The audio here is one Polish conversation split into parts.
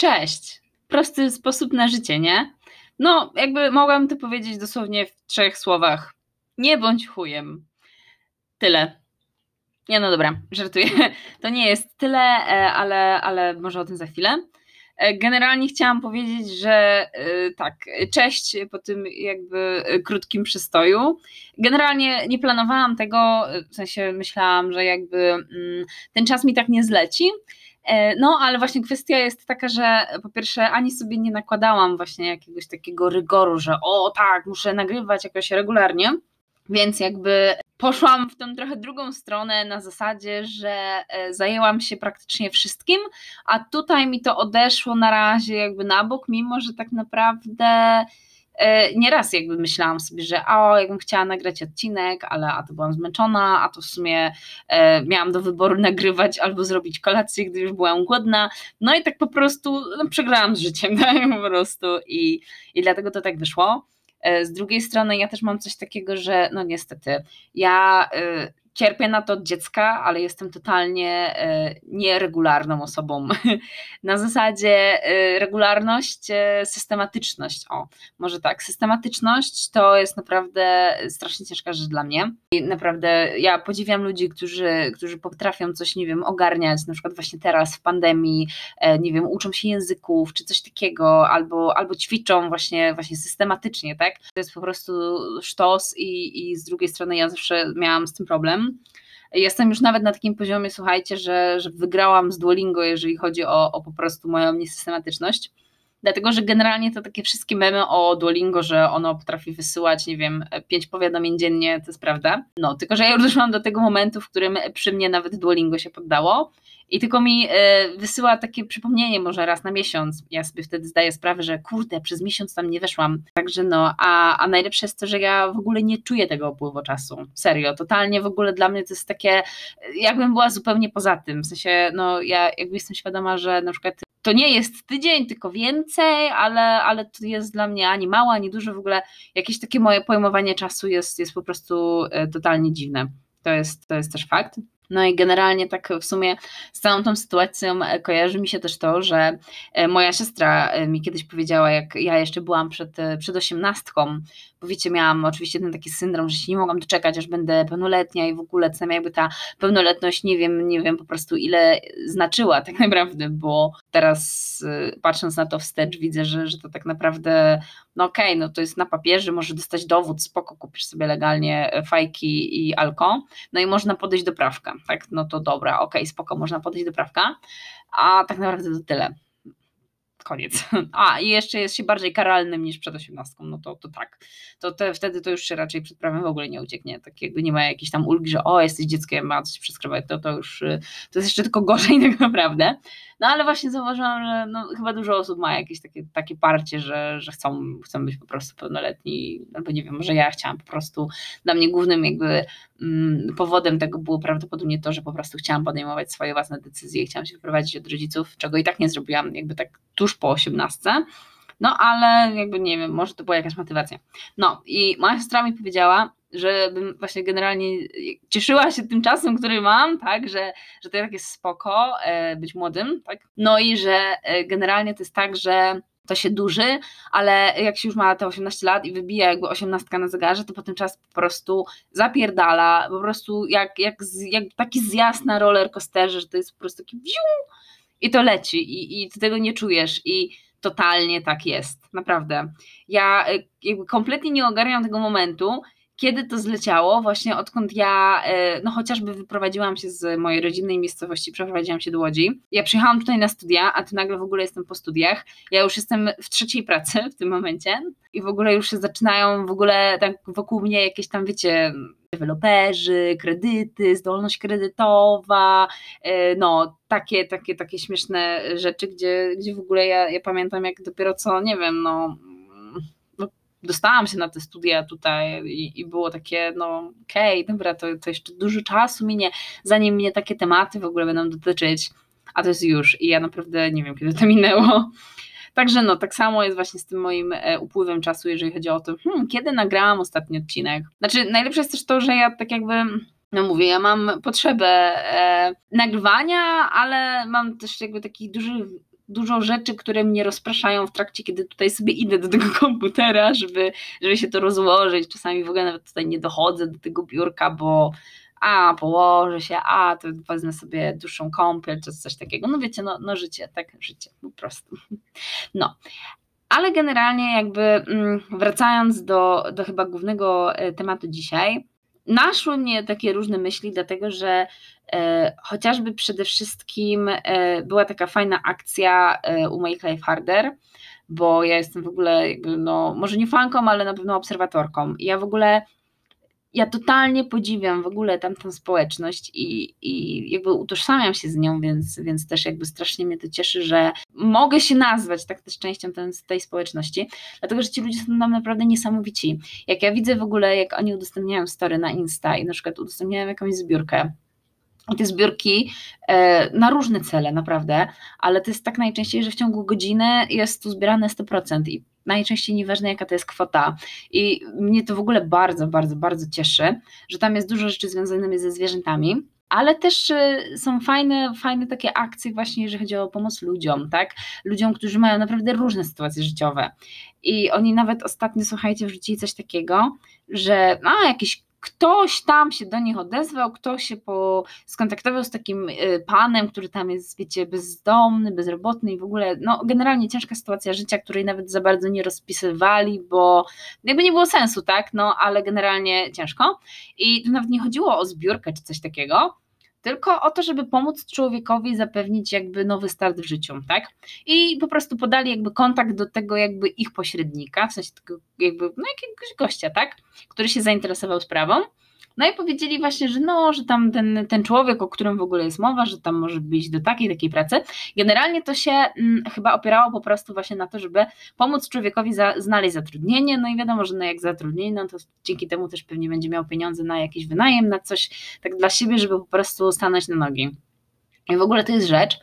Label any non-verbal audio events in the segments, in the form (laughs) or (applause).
Cześć. Prosty sposób na życie, nie? No, jakby mogłam to powiedzieć dosłownie w trzech słowach. Nie bądź chujem. Tyle. Nie, no dobra, żartuję. (laughs) To nie jest tyle, e, ale, ale może o tym za chwilę. E, generalnie chciałam powiedzieć, że e, tak, cześć po tym jakby krótkim przystoju. Generalnie nie planowałam tego, w sensie myślałam, że jakby mm, ten czas mi tak nie zleci. No, ale właśnie kwestia jest taka, że po pierwsze ani sobie nie nakładałam właśnie jakiegoś takiego rygoru, że o tak, muszę nagrywać jakoś regularnie, więc jakby poszłam w tą trochę drugą stronę na zasadzie, że e, zajęłam się praktycznie wszystkim, a tutaj mi to odeszło na razie jakby na bok, mimo że tak naprawdę e, nieraz jakby myślałam sobie, że o, jakbym chciała nagrać odcinek, ale a to byłam zmęczona, a to w sumie e, miałam do wyboru (laughs) nagrywać albo zrobić kolację, gdy już byłam głodna, no i tak po prostu no, przegrałam z życiem, tak, (laughs) po prostu i, i dlatego to tak wyszło. E, z drugiej strony ja też mam coś takiego, że no niestety ja y, cierpię na to od dziecka, ale jestem totalnie e, nieregularną osobą. (laughs) Na zasadzie e, regularność, e, systematyczność. O, może tak, systematyczność to jest naprawdę strasznie ciężka rzecz dla mnie. I naprawdę ja podziwiam ludzi, którzy, którzy potrafią coś, nie wiem, ogarniać, na przykład właśnie teraz w pandemii, nie wiem, uczą się języków czy coś takiego, albo, albo ćwiczą właśnie, właśnie systematycznie, tak? To jest po prostu sztos i, i z drugiej strony ja zawsze miałam z tym problem Jestem już nawet na takim poziomie, słuchajcie, że, że wygrałam z Duolingo, jeżeli chodzi o, o po prostu moją niesystematyczność. Dlatego, że generalnie to takie wszystkie memy o Duolingo, że ono potrafi wysyłać, nie wiem, pięć powiadomień dziennie, to jest prawda. No, tylko że ja już doszłam do tego momentu, w którym przy mnie nawet Duolingo się poddało i tylko mi e, wysyła takie przypomnienie może raz na miesiąc. Ja sobie wtedy zdaję sprawę, że kurde, przez miesiąc tam nie weszłam. Także no, a, a najlepsze jest to, że ja w ogóle nie czuję tego upływu czasu. Serio, totalnie w ogóle dla mnie to jest takie, jakbym była zupełnie poza tym. W sensie, no ja jakby jestem świadoma, że na przykład to nie jest tydzień, tylko więcej, ale, ale to jest dla mnie ani mało, ani dużo. W ogóle jakieś takie moje pojmowanie czasu jest, jest po prostu e, totalnie dziwne. To jest, to jest też fakt. No i generalnie tak w sumie z całą tą sytuacją e, kojarzy mi się też to, że e, moja siostra e, mi kiedyś powiedziała, jak ja jeszcze byłam przed, przed osiemnastką, wiecie, miałam oczywiście ten taki syndrom, że się nie mogłam doczekać, aż będę pełnoletnia i w ogóle co jakby ta pełnoletność, nie wiem, nie wiem po prostu ile znaczyła tak naprawdę, bo teraz patrząc na to wstecz widzę, że, że to tak naprawdę, no okej, okay, no to jest na papierze, może dostać dowód, spoko, kupisz sobie legalnie fajki i alko, no i można podejść do prawka tak, no to dobra, okej, okay, spoko, można podejść do prawka, a tak naprawdę to tyle. Koniec. (laughs) A, i jeszcze jest się bardziej karalnym niż przed osiemnastką, no to, to tak. To te, wtedy to już się raczej przed prawem w ogóle nie ucieknie. Tak jakby nie ma jakiejś tam ulgi, że o, jesteś dzieckiem, ma coś przeskrywać, to, to już to jest jeszcze tylko gorzej (laughs) tak naprawdę. No ale właśnie zauważyłam, że no, chyba dużo osób ma jakieś takie, takie parcie, że, że chcą, chcą być po prostu pełnoletni, albo nie wiem, może ja chciałam po prostu, dla mnie głównym jakby mm, powodem tego było prawdopodobnie to, że po prostu chciałam podejmować swoje własne decyzje chciałam się wyprowadzić od rodziców, czego i tak nie zrobiłam jakby tak tuż po osiemnastce. No ale jakby nie wiem, może to była jakaś motywacja. No i moja siostra mi powiedziała, żebym właśnie generalnie cieszyła się tym czasem, który mam, tak, że, że to tak jest spoko e, być młodym, tak, no i że e, generalnie to jest tak, że to się duży, ale jak się już ma te 18 lat i wybija jakby 18 na zegarze, to potem czas po prostu zapierdala, po prostu jak, jak, jak taki zjazd na roller coasterze, że to jest po prostu taki wziu, i to leci i, i ty tego nie czujesz i totalnie tak jest, naprawdę. Ja e, jakby kompletnie nie ogarniam tego momentu, kiedy to zleciało, właśnie odkąd ja, e, no chociażby wyprowadziłam się z mojej rodzinnej miejscowości, przeprowadziłam się do Łodzi. Ja przyjechałam tutaj na studia, a tu nagle w ogóle jestem po studiach. Ja już jestem w trzeciej pracy w tym momencie i w ogóle już się zaczynają w ogóle tak wokół mnie jakieś tam, wiecie, deweloperzy, kredyty, zdolność kredytowa, e, no takie, takie, takie śmieszne rzeczy, gdzie, gdzie w ogóle ja, ja pamiętam jak dopiero co, nie wiem, no dostałam się na te studia tutaj i, i było takie, no okej, okay, dobra, to, to jeszcze dużo czasu minie, zanim mnie takie tematy w ogóle będą dotyczyć, a to jest już i ja naprawdę nie wiem, kiedy to minęło. (laughs) Także no, tak samo jest właśnie z tym moim e, upływem czasu, jeżeli chodzi o to, hmm, kiedy nagrałam ostatni odcinek. Znaczy, najlepsze jest też to, że ja tak jakby no mówię, ja mam potrzebę e, nagrywania, ale mam też jakby taki duży dużo rzeczy, które mnie rozpraszają w trakcie, kiedy tutaj sobie idę do tego (laughs) komputera, żeby, żeby się to rozłożyć. Czasami w ogóle nawet tutaj nie dochodzę do tego biurka, bo a położę się, a to wezmę sobie dłuższą kąpiel, czy coś takiego. No wiecie, no, no życie, tak, życie, po prostu. (laughs) No, ale generalnie jakby mm, wracając do, do chyba głównego e, tematu dzisiaj, naszły mnie takie różne myśli, dlatego że chociażby przede wszystkim e, była taka fajna akcja e, u Make Life Harder, bo ja jestem w ogóle jakby, no, może nie fanką, ale na pewno obserwatorką. Ja w ogóle ja totalnie podziwiam w ogóle tamtą społeczność i, i jakby utożsamiam się z nią, więc, więc też jakby strasznie mnie to cieszy, że mogę się nazwać tak też częścią ten, tej społeczności, dlatego, że ci ludzie są nam naprawdę niesamowici. Jak ja widzę w ogóle, jak oni udostępniają story na Insta i na przykład udostępniają jakąś zbiórkę, te zbiórki e, na różne cele, naprawdę, ale to jest tak najczęściej, że w ciągu godziny jest tu zbierane 100% i najczęściej nieważne jaka to jest kwota. I mnie to w ogóle bardzo, bardzo, bardzo cieszy, że tam jest dużo rzeczy związanych ze zwierzętami. Ale też e, są fajne, fajne takie akcje, właśnie jeżeli chodzi o pomoc ludziom, tak? Ludziom, którzy mają naprawdę różne sytuacje życiowe. I oni nawet ostatnio, słuchajcie, wrzucili coś takiego, że a, jakiś ktoś tam się do nich odezwał, ktoś się po, skontaktował z takim y, panem, który tam jest, wiecie, bezdomny, bezrobotny i w ogóle, no generalnie ciężka sytuacja życia, której nawet za bardzo nie rozpisywali, bo jakby nie było sensu, tak, no ale generalnie ciężko. I tu nawet nie chodziło o zbiórkę czy coś takiego, tylko o to, żeby pomóc człowiekowi zapewnić jakby nowy start w życiu, tak? I po prostu podali jakby kontakt do tego jakby ich pośrednika, w sensie tego jakby no jakiegoś gościa, tak? Który się zainteresował sprawą. No i powiedzieli właśnie, że no, że tam ten, ten człowiek, o którym w ogóle jest mowa, że tam może być do takiej, takiej pracy. Generalnie to się mm, chyba opierało po prostu właśnie na to, żeby pomóc człowiekowi za, znaleźć zatrudnienie, no i wiadomo, że no jak zatrudnienie, no to dzięki temu też pewnie będzie miał pieniądze na jakiś wynajem, na coś tak dla siebie, żeby po prostu stanąć na nogi. I w ogóle to jest rzecz,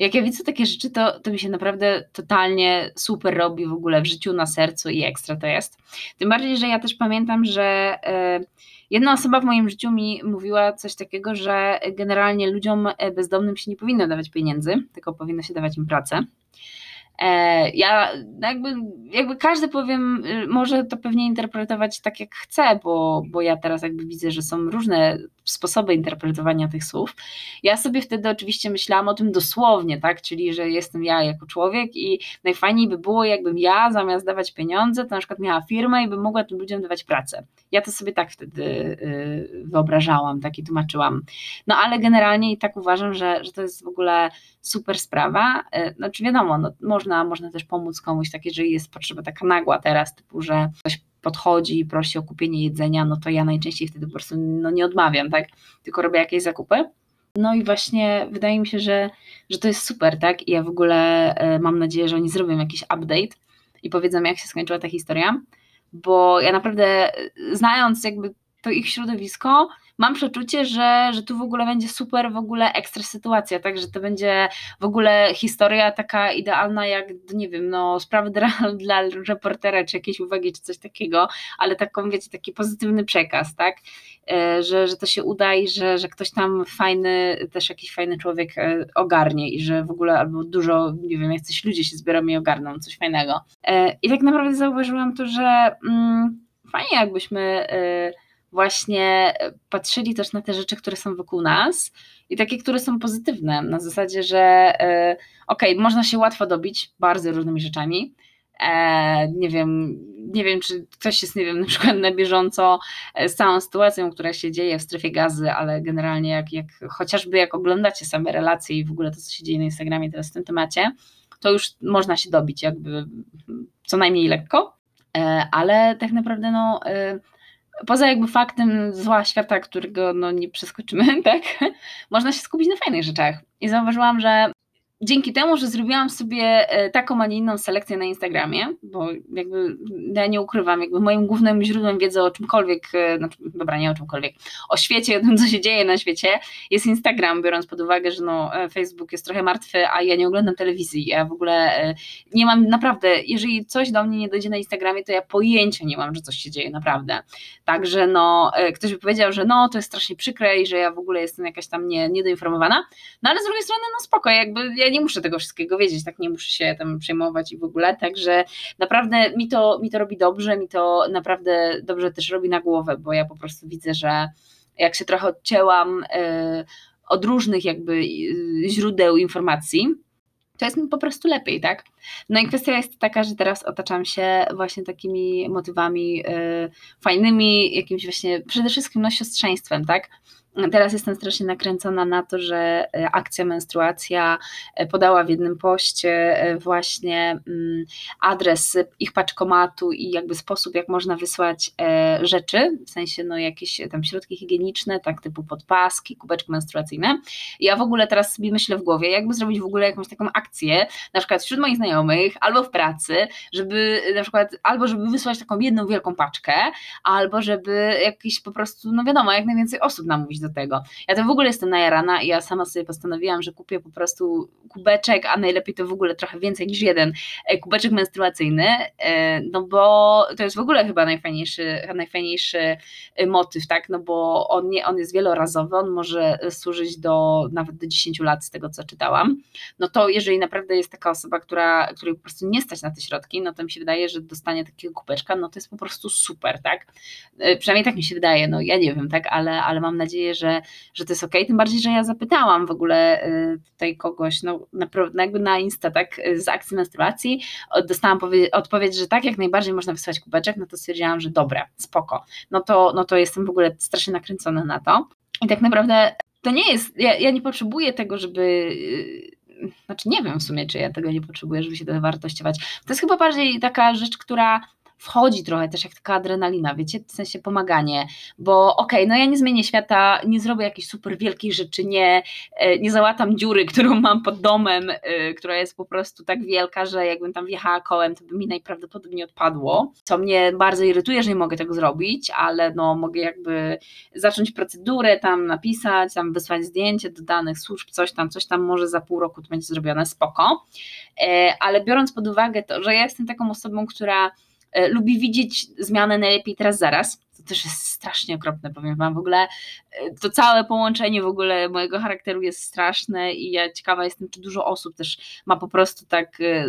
jak ja widzę takie rzeczy, to, to mi się naprawdę totalnie super robi w ogóle w życiu, na sercu i ekstra to jest. Tym bardziej, że ja też pamiętam, że yy, Jedna osoba w moim życiu mi mówiła coś takiego, że generalnie ludziom bezdomnym się nie powinno dawać pieniędzy, tylko powinno się dawać im pracę. E, ja jakby, jakby każdy powiem, y, może to pewnie interpretować tak jak chce, bo, bo ja teraz jakby widzę, że są różne sposoby interpretowania tych słów. Ja sobie wtedy oczywiście myślałam o tym dosłownie, tak, czyli że jestem ja jako człowiek i najfajniej by było, jakbym ja zamiast dawać pieniądze, to na przykład miała firmę i bym mogła tym ludziom dawać pracę. Ja to sobie tak wtedy y, wyobrażałam, tak i tłumaczyłam. No ale generalnie i tak uważam, że, że to jest w ogóle super sprawa. Y, znaczy wiadomo, no, można, można też pomóc komuś, tak jeżeli jest potrzeba taka nagła teraz, typu, że ktoś podchodzi i prosi o kupienie jedzenia, no to ja najczęściej wtedy po prostu no, nie odmawiam, tak? Tylko robię jakieś zakupy. No i właśnie wydaje mi się, że, że to jest super, tak? I ja w ogóle e, mam nadzieję, że oni zrobią jakiś update i powiedzą, jak się skończyła ta historia, bo ja naprawdę e, znając jakby to ich środowisko, mam przeczucie, że, że tu w ogóle będzie super, w ogóle ekstra sytuacja, tak, że to będzie w ogóle historia taka idealna jak, nie wiem, no sprawy dla, (laughs) dla reportera, czy jakieś uwagi, czy coś takiego, ale taką, wiecie, taki pozytywny przekaz, tak, e, że, że to się uda i że, że ktoś tam fajny, też jakiś fajny człowiek e, ogarnie i że w ogóle albo dużo, nie wiem, jacyś ludzie się zbiorą i ogarną coś fajnego. E, I tak naprawdę zauważyłam to, że mm, fajnie jakbyśmy właśnie e, patrzyli też na te rzeczy, które są wokół nas i takie, które są pozytywne, na zasadzie, że e, okej, okay, można się łatwo dobić bardzo różnymi rzeczami. E, nie wiem, nie wiem, czy ktoś jest, nie wiem, na przykład na bieżąco z całą sytuacją, która się dzieje w strefie gazy, ale generalnie jak, jak chociażby jak oglądacie same relacje i w ogóle to, co się dzieje na Instagramie teraz w tym temacie, to już można się dobić jakby co najmniej lekko, ale tak naprawdę no poza jakby faktem zła świata, którego no nie przeskoczymy, (laughs) tak, można się skupić na fajnych rzeczach. I zauważyłam, że dzięki temu, że zrobiłam sobie e, taką, a nie inną selekcję na Instagramie, bo jakby ja nie ukrywam, jakby moim głównym źródłem wiedzy o czymkolwiek, e, znaczy, dobra, nie o czymkolwiek, o świecie, o (laughs) tym, co się dzieje na świecie, jest Instagram, biorąc pod uwagę, że no, e, Facebook jest trochę martwy, a ja nie oglądam telewizji, ja w ogóle nie mam, naprawdę, jeżeli coś do mnie nie dojdzie na Instagramie, to ja pojęcia nie mam, że coś się dzieje, naprawdę. Także no, ktoś by powiedział, że no, to jest strasznie przykre i że ja w ogóle jestem jakaś tam nie, niedoinformowana, no ale z drugiej strony, no spoko, jakby ja nie muszę tego wszystkiego wiedzieć, tak nie muszę się tam przejmować i w ogóle, także naprawdę mi to, mi to robi dobrze, mi to naprawdę dobrze też robi na głowę, bo ja po prostu widzę, że jak się trochę odcięłam y, od różnych jakby y, źródeł informacji, to jest mi po prostu lepiej, tak? No i kwestia jest taka, że teraz otaczam się właśnie takimi motywami y, fajnymi, jakimś właśnie przede wszystkim no siostrzeństwem, tak? Teraz jestem strasznie nakręcona na to, że e, akcja menstruacja e, podała w jednym poście e, właśnie mm, adres ich paczkomatu i jakby sposób, jak można wysłać rzeczy, w sensie no jakieś tam środki higieniczne, tak typu podpaski, kubeczki menstruacyjne. Ja w ogóle teraz sobie myślę w głowie, jakby zrobić w ogóle jakąś taką akcję, na przykład wśród moich znajomych albo w pracy, żeby na przykład albo żeby wysłać taką jedną wielką paczkę, albo żeby jakiś po prostu, no wiadomo, jak najwięcej osób namówić do tego. Ja to w ogóle jestem najarana i ja sama sobie postanowiłam, że kupię po prostu kubeczek, a najlepiej to w ogóle trochę więcej niż jeden e, kubeczek menstruacyjny, e, no bo to jest w ogóle chyba najfajniejszy, najfajniejszy e, motyw, tak, no bo on, nie, on jest wielorazowy, on może służyć do nawet do 10 lat z tego, co czytałam, no to jeżeli naprawdę jest taka osoba, która, której po prostu nie stać na te środki, no to mi się wydaje, że dostanie takiego kubeczka, no to jest po prostu super, tak, przynajmniej tak mi się wydaje, no ja nie wiem, tak, ale, ale mam nadzieję, że, że to jest ok. Tym bardziej, że ja zapytałam w ogóle y, tutaj kogoś, no, na, jakby na Insta, tak, z akcji menstruacji, dostałam odpowiedź, że tak, jak najbardziej można wysłać kubeczek, no to stwierdziłam, że dobra, spoko. No to, no to jestem w ogóle strasznie nakręcona na to. I tak naprawdę to nie jest, ja, ja nie potrzebuję tego, żeby y, znaczy nie wiem w sumie, czy ja tego nie potrzebuję, żeby się to wartościować. To jest chyba bardziej taka rzecz, która wchodzi trochę też jak taka adrenalina, wiecie, w sensie pomaganie, bo okej, okay, no ja nie zmienię świata, nie zrobię jakiejś super wielkiej rzeczy, nie, e, nie załatam dziury, (laughs) którą mam pod domem, e, która jest po prostu tak wielka, że jakbym tam wjechała kołem, to by mi najprawdopodobniej odpadło, co mnie bardzo irytuje, że nie mogę tego zrobić, ale no mogę jakby zacząć procedurę, tam napisać, tam wysłać zdjęcie do danych służb, coś tam, coś tam, może za pół roku to będzie zrobione, spoko, e, ale biorąc pod uwagę to, że ja jestem taką osobą, która lubi widzieć zmianę najlepiej teraz zaraz. To też jest strasznie okropne, powiem wam. W ogóle e, to całe połączenie w ogóle mojego charakteru jest straszne i ja ciekawa jestem, czy dużo osób też ma po prostu tak e,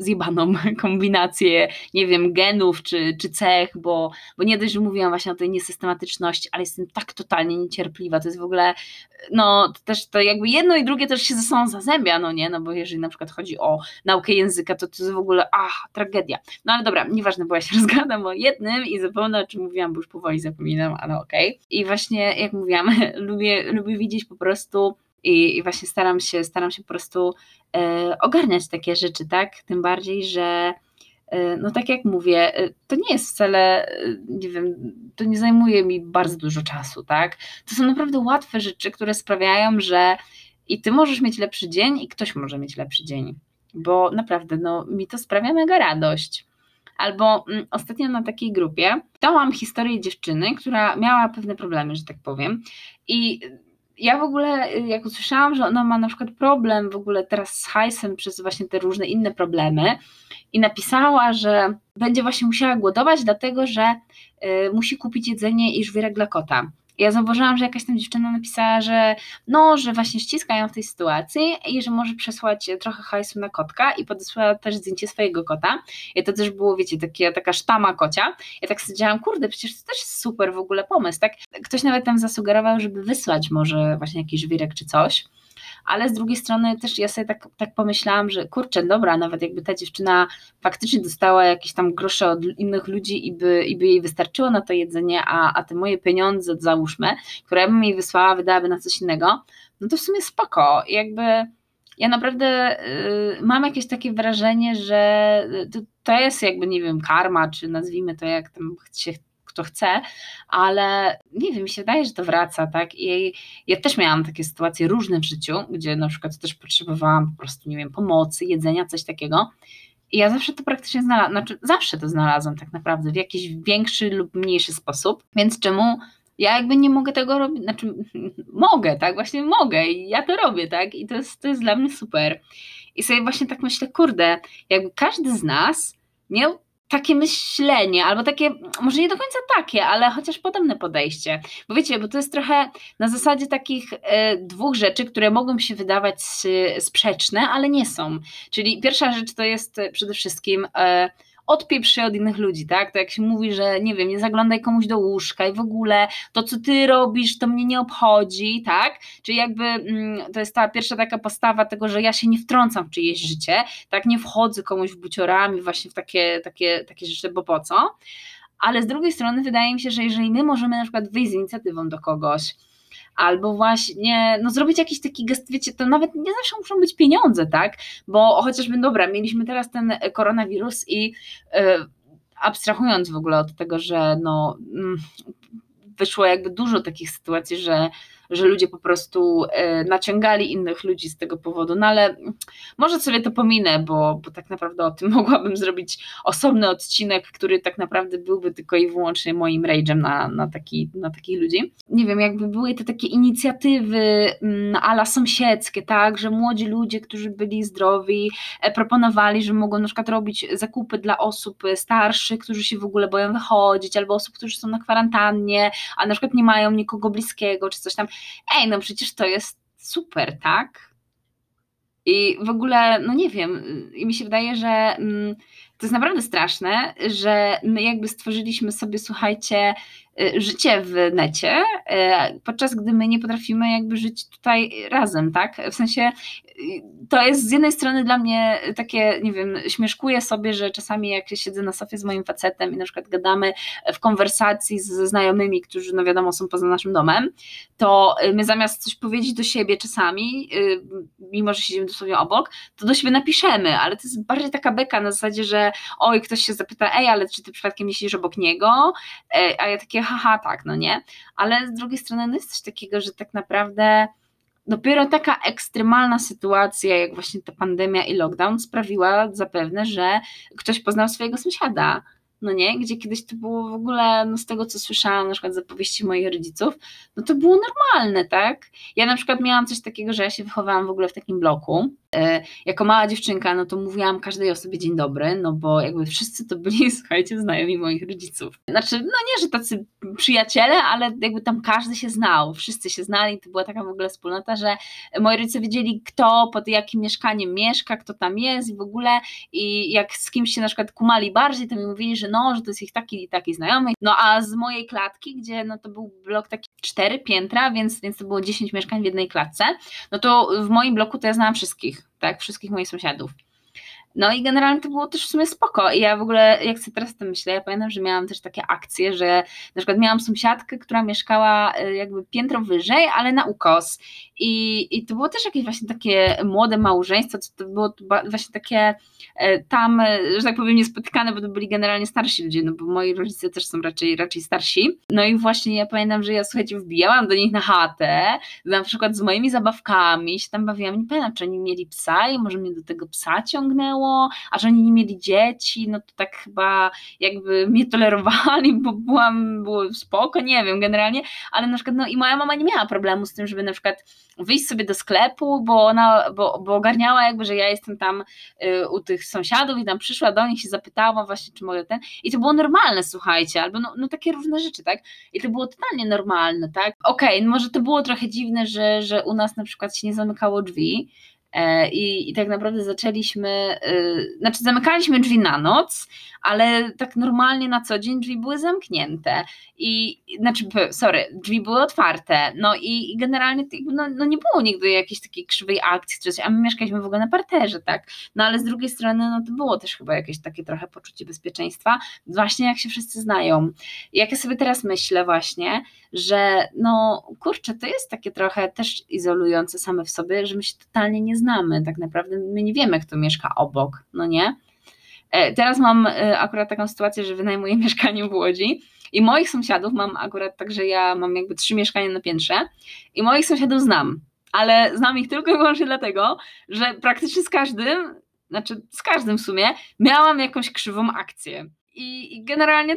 zjebaną (laughs) kombinację, nie wiem, genów czy, czy cech, bo, bo nie dość, że mówiłam właśnie o tej niesystematyczności, ale jestem tak totalnie niecierpliwa, to jest w ogóle, no też to jakby jedno i drugie też się ze sobą zazębia, no nie, no bo jeżeli na przykład chodzi o naukę języka, to to jest w ogóle, ach, tragedia. No ale dobra, nieważne, bo ja się (laughs) rozgadam o jednym i zupełnie o czym mówiłam, bo już powoli zapominam, ale okej. Okay. I właśnie, jak mówiłam, (laughs) lubię, lubię widzieć po prostu i, i właśnie staram się, staram się po prostu e, ogarniać takie rzeczy, tak? Tym bardziej, że e, no tak jak mówię, e, to nie jest wcale, nie wiem, to nie zajmuje mi bardzo dużo czasu, tak? To są naprawdę łatwe rzeczy, które sprawiają, że i ty możesz mieć lepszy dzień, i ktoś może mieć lepszy dzień, bo naprawdę, no, mi to sprawia mega radość. Albo mm, ostatnio na takiej grupie dałam historię dziewczyny, która miała pewne problemy, że tak powiem, i ja w ogóle, y, jak usłyszałam, że ona ma na przykład problem w ogóle teraz z hajsem przez właśnie te różne inne problemy i napisała, że będzie właśnie musiała głodować, dlatego że y, musi kupić jedzenie i żwirek dla kota ja zauważyłam, że jakaś tam dziewczyna napisała, że no, że właśnie ściskają w tej sytuacji i że może przesłać trochę hajsu na kotka i podesłała też zdjęcie swojego kota. I to też było, wiecie, takie, taka sztama kocia. Ja tak stwierdziłam, kurde, przecież to też super w ogóle pomysł, tak? Ktoś nawet tam zasugerował, żeby wysłać może właśnie jakiś wirek czy coś ale z drugiej strony też ja sobie tak, tak pomyślałam, że kurczę, dobra, nawet jakby ta dziewczyna faktycznie dostała jakieś tam grosze od innych ludzi i by, i by jej wystarczyło na to jedzenie, a, a te moje pieniądze, załóżmy, które bym jej wysłała, wydałaby na coś innego, no to w sumie spoko. jakby ja naprawdę y, mam jakieś takie wrażenie, że to, to jest jakby, nie wiem, karma, czy nazwijmy to jak tam się kto chce, ale nie wiem, mi się wydaje, że to wraca, tak? I ja też miałam takie sytuacje różne w życiu, gdzie na przykład też potrzebowałam po prostu, nie wiem, pomocy, jedzenia, coś takiego. I ja zawsze to praktycznie znalazłam, znaczy zawsze to znalazłam tak naprawdę w jakiś większy lub mniejszy sposób, więc czemu ja jakby nie mogę tego robić, znaczy (laughs) mogę, tak, właśnie mogę i ja to robię, tak, i to jest, to jest dla mnie super. I sobie właśnie tak myślę, kurde, jakby każdy z nas miał takie myślenie, albo takie, może nie do końca takie, ale chociaż podobne podejście. Bo wiecie, bo to jest trochę na zasadzie takich e, dwóch rzeczy, które mogą się wydawać e, sprzeczne, ale nie są. Czyli pierwsza rzecz to jest e, przede wszystkim odpieprz się od innych ludzi, tak? To jak się mówi, że nie wiem, nie zaglądaj komuś do łóżka i w ogóle to, co ty robisz, to mnie nie obchodzi, tak? Czyli jakby mm, to jest ta pierwsza taka postawa tego, że ja się nie wtrącam w czyjeś życie, tak? Nie wchodzę komuś w buciorami właśnie w takie, takie, takie rzeczy, bo po co? Ale z drugiej strony wydaje mi się, że jeżeli my możemy na przykład wyjść z inicjatywą do kogoś, albo właśnie no, zrobić jakiś taki gest, wiecie, to nawet nie zawsze muszą być pieniądze, tak? Bo chociażby, dobra, mieliśmy teraz ten koronawirus i yy, abstrahując w ogóle od tego, że no, yy, wyszło jakby dużo takich sytuacji, że że ludzie po prostu e, naciągali innych ludzi z tego powodu, no ale może sobie to pominę, bo, bo tak naprawdę o tym (laughs) mogłabym zrobić osobny odcinek, który tak naprawdę byłby tylko i wyłącznie moim rage'em na, na, taki, na takich ludzi. Nie wiem, jakby były te takie inicjatywy mm, ala sąsiedzkie, tak, że młodzi ludzie, którzy byli zdrowi, e, proponowali, że mogą na przykład robić zakupy dla osób starszych, którzy się w ogóle boją wychodzić, albo osób, którzy są na kwarantannie, a na przykład nie mają nikogo bliskiego, czy coś tam ej, no przecież to jest super, tak? I w ogóle, no nie wiem, i mi się wydaje, że mm, to jest naprawdę straszne, że my jakby stworzyliśmy sobie, słuchajcie, życie w necie, y, podczas gdy my nie potrafimy jakby żyć tutaj razem, tak? W sensie y, to jest z jednej strony dla mnie takie, nie wiem, śmieszkuję sobie, że czasami jak siedzę na sofie z moim facetem i na przykład gadamy w konwersacji ze znajomymi, którzy no wiadomo są poza naszym domem, to my zamiast coś powiedzieć do siebie czasami, mimo że siedzimy dosłownie obok, to do siebie napiszemy, ale to jest bardziej taka beka na zasadzie, że oj, ktoś się zapyta, ej, ale czy ty przypadkiem nie siedzisz obok niego? A ja takie, haha, tak, no nie, ale z drugiej strony no jest coś takiego, że tak naprawdę dopiero taka ekstremalna sytuacja, jak właśnie ta pandemia i lockdown, sprawiła zapewne, że ktoś poznał swojego sąsiada no nie, gdzie kiedyś to było w ogóle, no z tego co słyszałam, na przykład z opowieści moich rodziców, no to było normalne, tak? Ja na przykład miałam coś takiego, że ja się wychowałam w ogóle w takim bloku. E, jako mała dziewczynka, no to mówiłam każdej osobie dzień dobry, no bo jakby wszyscy to byli, (laughs) słuchajcie, znajomi moich rodziców. Znaczy, no nie, że tacy przyjaciele, ale jakby tam każdy się znał, wszyscy się znali, to była taka w ogóle wspólnota, że moi rodzice wiedzieli, kto pod jakim mieszkaniem mieszka, kto tam jest i w ogóle i jak z kimś się na przykład kumali bardziej, to mi mówili, że no, że to jest ich taki i taki znajomy. No a z mojej klatki, gdzie no to był blok taki cztery piętra, więc, więc to było 10 mieszkań w jednej klatce, no to w moim bloku to ja znałam wszystkich, tak, wszystkich moich sąsiadów. No i generalnie to było też w sumie spoko. I ja w ogóle, jak sobie teraz o tym myślę, ja pamiętam, że miałam też takie akcje, że na przykład miałam sąsiadkę, która mieszkała y, jakby piętro wyżej, ale na ukos. I, i to było też jakieś właśnie takie młode małżeństwo, to było właśnie takie e, tam, e, że tak powiem, niespotykane, bo to byli generalnie starsi ludzie, no bo moi rodzice też są raczej, raczej starsi. No i właśnie ja pamiętam, że ja słuchajcie, wbijałam do nich na chatę, na przykład z moimi zabawkami, się tam bawiłam, nie pamiętam, czy oni mieli psa i może mnie do tego psa ciągnęło, a że oni nie mieli dzieci, no to tak chyba jakby mnie tolerowali, bo byłam, było spoko, nie wiem, generalnie, ale na przykład, no i moja mama nie miała problemu z tym, żeby na przykład wyjść sobie do sklepu, bo ona, bo, bo ogarniała jakby, że ja jestem tam y, u tych sąsiadów i tam przyszła do nich i zapytała właśnie, czy mogę ten, i to było normalne, słuchajcie, albo no, no takie różne rzeczy, tak, i to było totalnie normalne, tak, okej, okay, może to było trochę dziwne, że, że u nas na przykład się nie zamykało drzwi, I, I tak naprawdę zaczęliśmy, yy, znaczy zamykaliśmy drzwi na noc, ale tak normalnie na co dzień drzwi były zamknięte. I znaczy, sorry, drzwi były otwarte. No i, i generalnie no, no, nie było nigdy jakiejś takiej krzywej akcji, czy coś, a my mieszkaliśmy w ogóle na parterze, tak. No ale z drugiej strony, no to było też chyba jakieś takie trochę poczucie bezpieczeństwa, właśnie jak się wszyscy znają. Jak ja sobie teraz myślę, właśnie, że no kurczę, to jest takie trochę też izolujące same w sobie, że my się totalnie nie znamy, tak naprawdę my nie wiemy, kto mieszka obok, no nie? E, teraz mam e, akurat taką sytuację, że wynajmuję (laughs) mieszkanie w Łodzi i moich sąsiadów mam akurat tak, że ja mam jakby trzy mieszkania na piętrze i moich sąsiadów znam, ale znam ich tylko i wyłącznie dlatego, że praktycznie z każdym, znaczy z każdym w sumie, miałam jakąś krzywą akcję. I, I, generalnie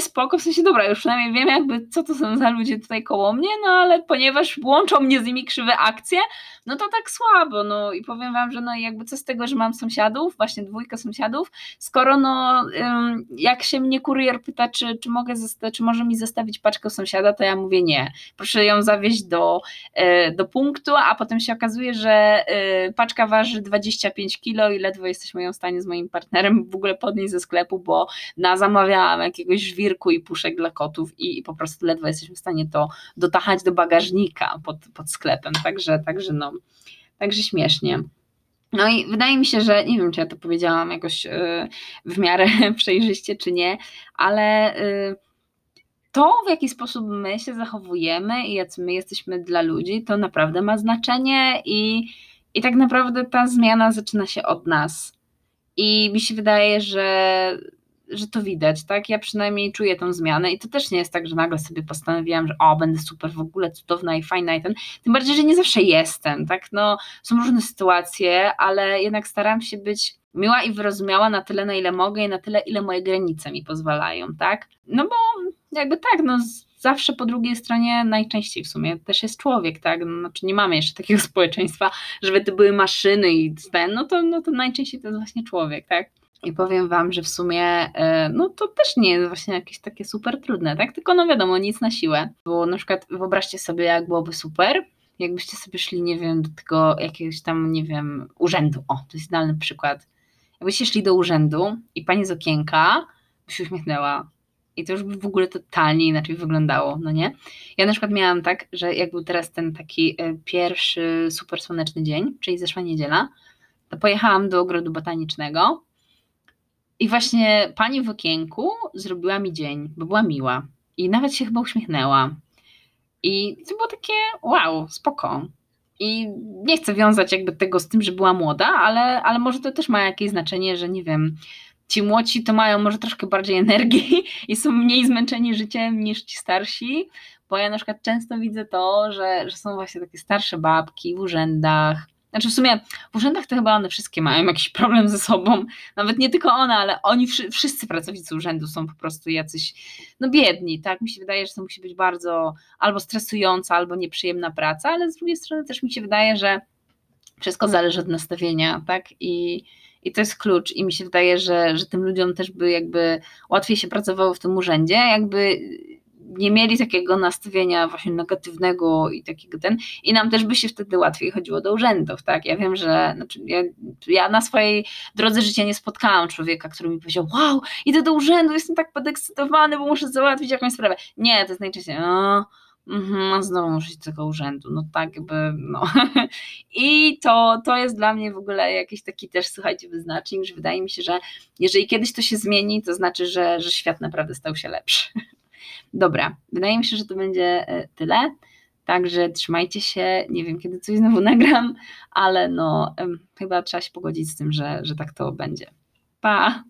spoko w sensie dobra, już przynajmniej wiem jakby co to są za ludzie tutaj koło mnie, no ale ponieważ łączą mnie z nimi krzywe akcje, no to tak słabo, no i powiem wam, że no jakby co z tego, że mam sąsiadów, właśnie dwójkę sąsiadów, skoro no jak się mnie kurier pyta, czy, czy mogę, czy może mi zostawić paczkę sąsiada, to ja mówię nie, proszę ją zawieźć do, e, do punktu, a potem się okazuje, że e, paczka waży 25 kilo i ledwo jesteśmy ją w stanie z moim partnerem w ogóle podnieść ze sklepu, bo na jakiegoś żwirku i puszek dla kotów i, i po prostu ledwo jesteśmy w stanie to dotachać do bagażnika pod, pod sklepem, także, także no, także śmiesznie. No i wydaje mi się, że nie wiem, czy ja to powiedziałam jakoś y, w miarę (laughs) przejrzyście, czy nie, ale y, to, w jaki sposób my się zachowujemy i jacy my jesteśmy dla ludzi, to naprawdę ma znaczenie i, i tak naprawdę ta zmiana zaczyna się od nas. I mi się wydaje, że, że to widać, tak? Ja przynajmniej czuję tą zmianę i to też nie jest tak, że nagle sobie postanowiłam, że o, będę super, w ogóle cudowna i fajna i ten, tym bardziej, że nie zawsze jestem, tak? No, są różne sytuacje, ale jednak staram się być miła i wyrozumiała na tyle, na ile mogę i na tyle, ile moje granice mi pozwalają, tak? No bo jakby tak, no zawsze po drugiej stronie najczęściej w sumie też jest człowiek, tak? No, znaczy nie mamy jeszcze takiego (laughs) społeczeństwa, żeby to były maszyny i ten, no to, no to najczęściej to jest właśnie człowiek, tak? I powiem Wam, że w sumie e, no to też nie jest właśnie jakieś takie super trudne, tak? Tylko no wiadomo, nic na siłę. Bo na przykład wyobraźcie sobie, jak byłoby super, jakbyście sobie szli, nie wiem, do tego jakiegoś tam, nie wiem, urzędu. O, to jest idealny przykład. Jakbyście szli do urzędu i pani z okienka by się uśmiechnęła. I to już by w ogóle totalnie inaczej wyglądało, no nie? Ja na przykład miałam tak, że jak był teraz ten taki e, pierwszy super słoneczny dzień, czyli zeszła niedziela, to pojechałam do ogrodu botanicznego i właśnie pani w okienku zrobiła mi dzień, bo była miła. I nawet się chyba uśmiechnęła. I to było takie wow, spoko. I nie chcę wiązać jakby tego z tym, że była młoda, ale, ale może to też ma jakieś znaczenie, że nie wiem, ci młodsi to mają może troszkę bardziej (laughs) energii i są mniej zmęczeni życiem niż ci starsi, bo ja na przykład często widzę to, że, że są właśnie takie starsze babki w urzędach, znaczy w sumie w urzędach to chyba one wszystkie mają jakiś problem ze sobą. Nawet nie tylko one, ale oni wszyscy pracownicy urzędu są po prostu jacyś no biedni, tak? Mi się wydaje, że to musi być bardzo albo stresująca, albo nieprzyjemna praca, ale z drugiej strony też mi się wydaje, że wszystko zależy od nastawienia, tak? I, i to jest klucz. I mi się wydaje, że, że tym ludziom też by jakby łatwiej się pracowało w tym urzędzie, jakby nie mieli takiego nastawienia właśnie negatywnego i takiego ten, i nam też by się wtedy łatwiej chodziło do urzędów, tak? Ja wiem, że znaczy ja, ja na swojej drodze życia nie spotkałam człowieka, który mi powiedział, wow, idę do urzędu, jestem tak podekscytowany, bo muszę załatwić jakąś sprawę. Nie, to jest najczęściej, no, Mhm, znowu muszę iść do tego urzędu, no tak jakby, no. (laughs) I to, to jest dla mnie w ogóle jakiś taki też, słuchajcie, wyznacznik, że wydaje mi się, że jeżeli kiedyś to się zmieni, to znaczy, że, że świat naprawdę stał się lepszy. (laughs) Dobra, wydaje mi się, że to będzie e, tyle. Także trzymajcie się. Nie wiem, kiedy coś znowu (laughs) nagram, ale no, chyba trzeba się pogodzić z tym, że, że tak to będzie. Pa!